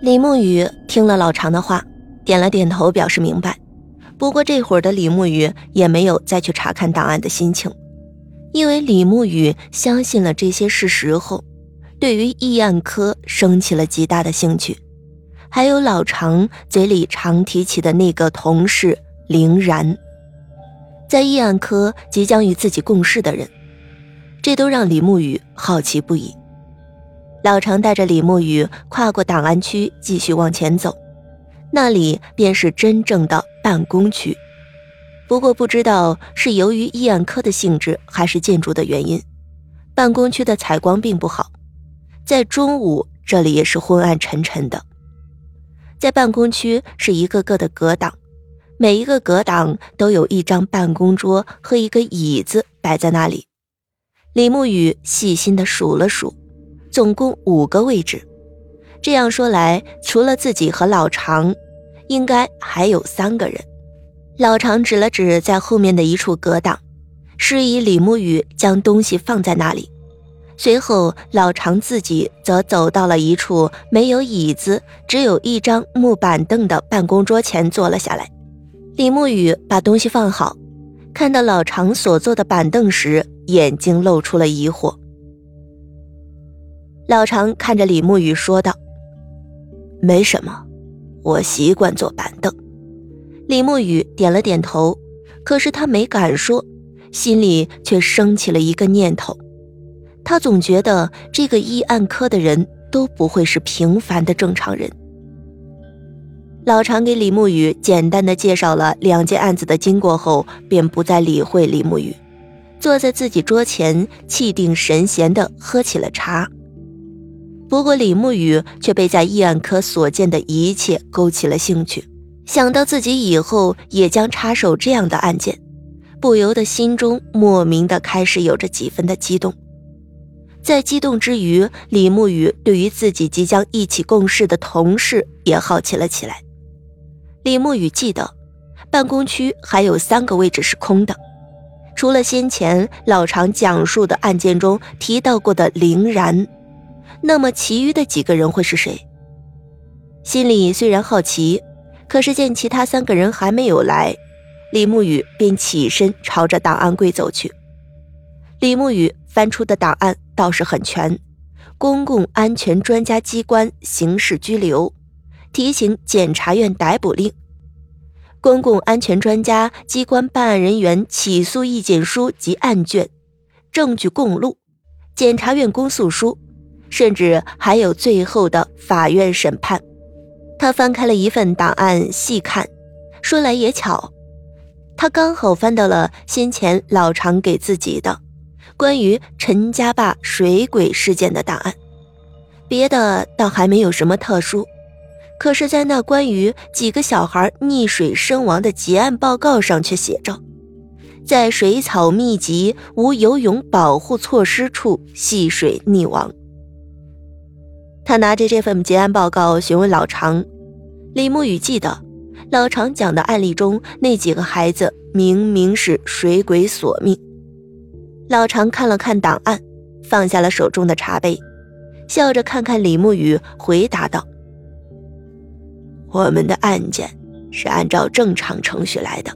李沐雨听了老常的话，点了点头，表示明白。不过这会儿的李沐雨也没有再去查看档案的心情，因为李沐雨相信了这些事实后，对于议案科升起了极大的兴趣，还有老常嘴里常提起的那个同事凌然，在议案科即将与自己共事的人，这都让李沐雨好奇不已。老常带着李沐雨跨过档案区，继续往前走，那里便是真正的办公区。不过不知道是由于医案科的性质，还是建筑的原因，办公区的采光并不好，在中午这里也是昏暗沉沉的。在办公区是一个个的隔挡，每一个隔挡都有一张办公桌和一个椅子摆在那里。李沐雨细心地数了数。总共五个位置，这样说来，除了自己和老常，应该还有三个人。老常指了指在后面的一处隔挡，示意李沐雨将东西放在那里。随后，老常自己则走到了一处没有椅子、只有一张木板凳的办公桌前坐了下来。李沐雨把东西放好，看到老常所坐的板凳时，眼睛露出了疑惑。老常看着李沐雨说道：“没什么，我习惯坐板凳。”李沐雨点了点头，可是他没敢说，心里却升起了一个念头。他总觉得这个医案科的人都不会是平凡的正常人。老常给李沐雨简单的介绍了两件案子的经过后，便不再理会李沐雨，坐在自己桌前，气定神闲的喝起了茶。不过，李沐雨却被在医案科所见的一切勾起了兴趣，想到自己以后也将插手这样的案件，不由得心中莫名的开始有着几分的激动。在激动之余，李沐雨对于自己即将一起共事的同事也好奇了起来。李沐雨记得，办公区还有三个位置是空的，除了先前老常讲述的案件中提到过的凌然。那么，其余的几个人会是谁？心里虽然好奇，可是见其他三个人还没有来，李沐雨便起身朝着档案柜走去。李沐雨翻出的档案倒是很全：公共安全专家机关刑事拘留、提请检察院逮捕令、公共安全专家机关办案人员起诉意见书及案卷、证据供录、检察院公诉书。甚至还有最后的法院审判。他翻开了一份档案细看，说来也巧，他刚好翻到了先前老常给自己的关于陈家坝水鬼事件的档案。别的倒还没有什么特殊，可是，在那关于几个小孩溺水身亡的结案报告上却写着，在水草密集、无游泳保护措施处戏水溺亡。他拿着这份结案报告询问老常，李沐雨记得，老常讲的案例中那几个孩子明明是水鬼索命。老常看了看档案，放下了手中的茶杯，笑着看看李沐雨，回答道：“我们的案件是按照正常程序来的，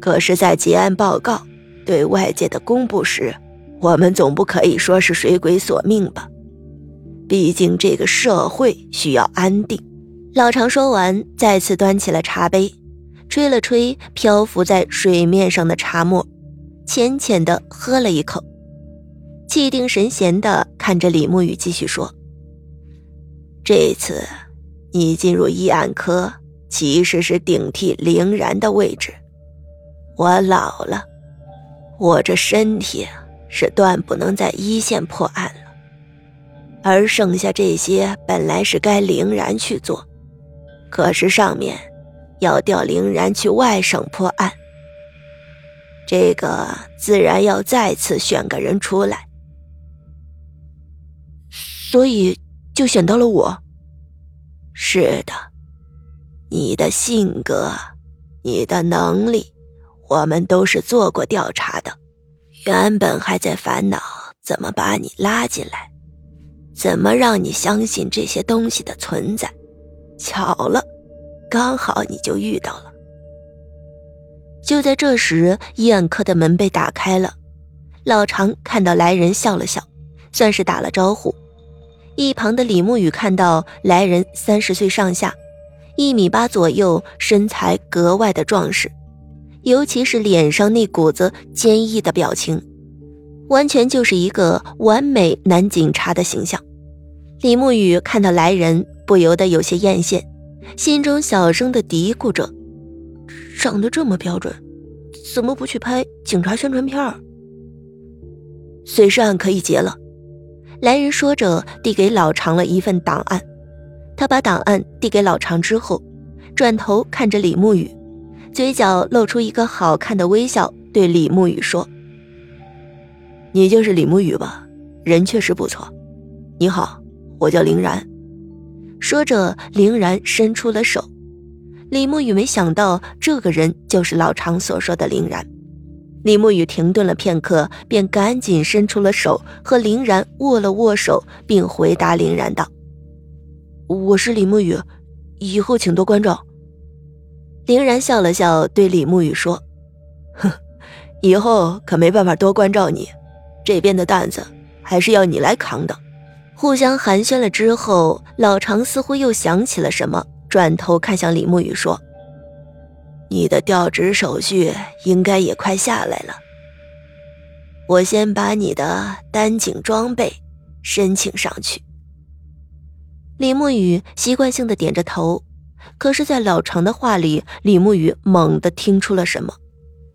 可是，在结案报告对外界的公布时，我们总不可以说是水鬼索命吧？”毕竟这个社会需要安定。老常说完，再次端起了茶杯，吹了吹漂浮在水面上的茶沫，浅浅的喝了一口，气定神闲的看着李沐雨，继续说：“这次你进入医案科，其实是顶替凌然的位置。我老了，我这身体是断不能在一线破案了。”而剩下这些本来是该凌然去做，可是上面要调凌然去外省破案，这个自然要再次选个人出来，所以就选到了我。是的，你的性格，你的能力，我们都是做过调查的，原本还在烦恼怎么把你拉进来。怎么让你相信这些东西的存在？巧了，刚好你就遇到了。就在这时，医案科的门被打开了，老常看到来人笑了笑，算是打了招呼。一旁的李沐雨看到来人三十岁上下，一米八左右，身材格外的壮实，尤其是脸上那股子坚毅的表情，完全就是一个完美男警察的形象。李沐雨看到来人，不由得有些艳羡，心中小声的嘀咕着：“长得这么标准，怎么不去拍警察宣传片儿？”随时案可以结了。来人说着，递给老常了一份档案。他把档案递给老常之后，转头看着李沐雨，嘴角露出一个好看的微笑，对李沐雨说：“你就是李沐雨吧？人确实不错。你好，我叫林然。”说着，林然伸出了手。李沐雨没想到，这个人就是老常所说的林然。李沐雨停顿了片刻，便赶紧伸出了手，和林然握了握手，并回答林然道：“我是李沐雨，以后请多关照。”林然笑了笑，对李沐雨说：“哼，以后可没办法多关照你，这边的担子还是要你来扛的。”互相寒暄了之后，老常似乎又想起了什么，转头看向李沐雨说。你的调职手续应该也快下来了，我先把你的单警装备申请上去。李沐雨习惯性的点着头，可是，在老常的话里，李沐雨猛地听出了什么，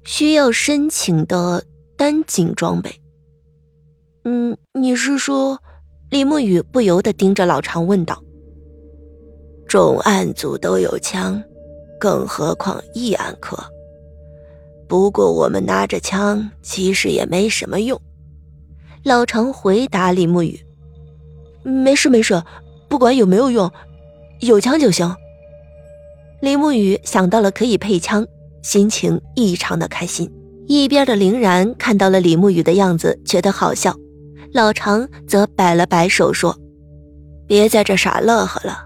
需要申请的单警装备。嗯，你是说？李沐雨不由得盯着老常问道：“重案组都有枪。”更何况义安科。不过我们拿着枪其实也没什么用。老常回答李沐雨：“没事没事，不管有没有用，有枪就行。”李沐雨想到了可以配枪，心情异常的开心。一边的林然看到了李沐雨的样子，觉得好笑。老常则摆了摆手说：“别在这傻乐呵了。”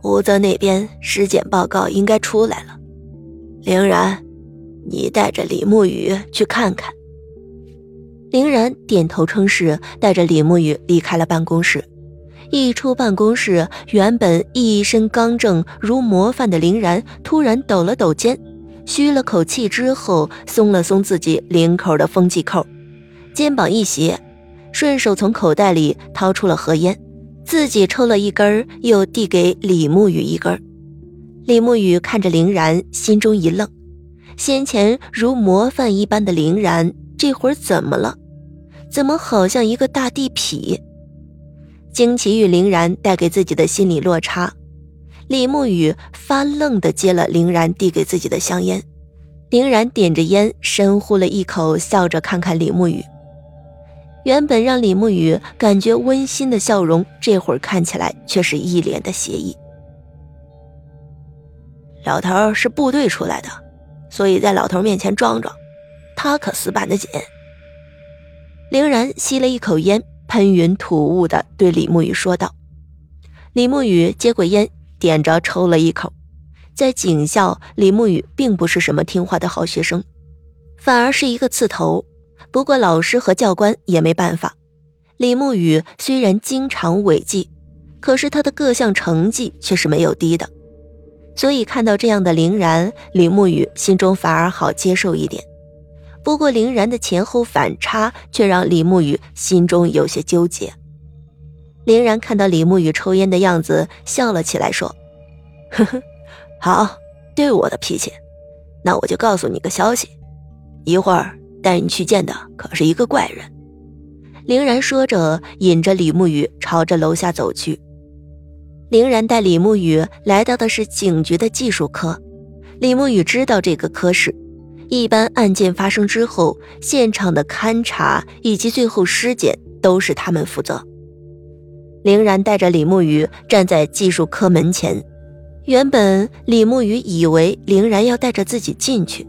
胡泽那边尸检报告应该出来了，凌然，你带着李沐雨去看看。凌然点头称是，带着李沐雨离开了办公室。一出办公室，原本一身刚正如模范的凌然突然抖了抖肩，吁了口气之后，松了松自己领口的风纪扣，肩膀一斜，顺手从口袋里掏出了盒烟。自己抽了一根，又递给李沐雨一根。李沐雨看着林然，心中一愣。先前如模范一般的林然，这会儿怎么了？怎么好像一个大地痞？惊奇与林然带给自己的心理落差，李沐雨发愣的接了林然递给自己的香烟。林然点着烟，深呼了一口，笑着看看李沐雨。原本让李沐雨感觉温馨的笑容，这会儿看起来却是一脸的邪意。老头是部队出来的，所以在老头面前装装，他可死板的紧。凌然吸了一口烟，喷云吐雾的对李沐雨说道。李沐雨接过烟，点着抽了一口。在警校，李沐雨并不是什么听话的好学生，反而是一个刺头。不过老师和教官也没办法。李沐雨虽然经常违纪，可是他的各项成绩却是没有低的，所以看到这样的凌然，李沐雨心中反而好接受一点。不过凌然的前后反差却让李沐雨心中有些纠结。凌然看到李沐雨抽烟的样子，笑了起来，说：“呵呵，好，对我的脾气，那我就告诉你个消息，一会儿。”带你去见的可是一个怪人，凌然说着，引着李沐雨朝着楼下走去。凌然带李沐雨来到的是警局的技术科，李沐雨知道这个科室，一般案件发生之后，现场的勘查以及最后尸检都是他们负责。凌然带着李沐雨站在技术科门前，原本李沐雨以为凌然要带着自己进去。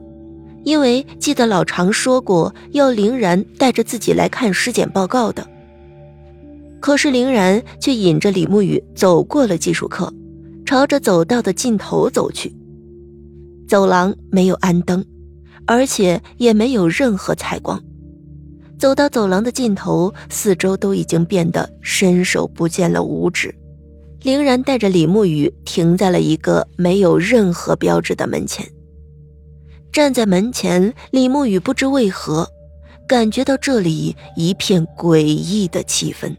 因为记得老常说过要凌然带着自己来看尸检报告的，可是凌然却引着李沐雨走过了技术课，朝着走道的尽头走去。走廊没有安灯，而且也没有任何采光。走到走廊的尽头，四周都已经变得伸手不见了五指。凌然带着李沐雨停在了一个没有任何标志的门前。站在门前，李沐雨不知为何，感觉到这里一片诡异的气氛。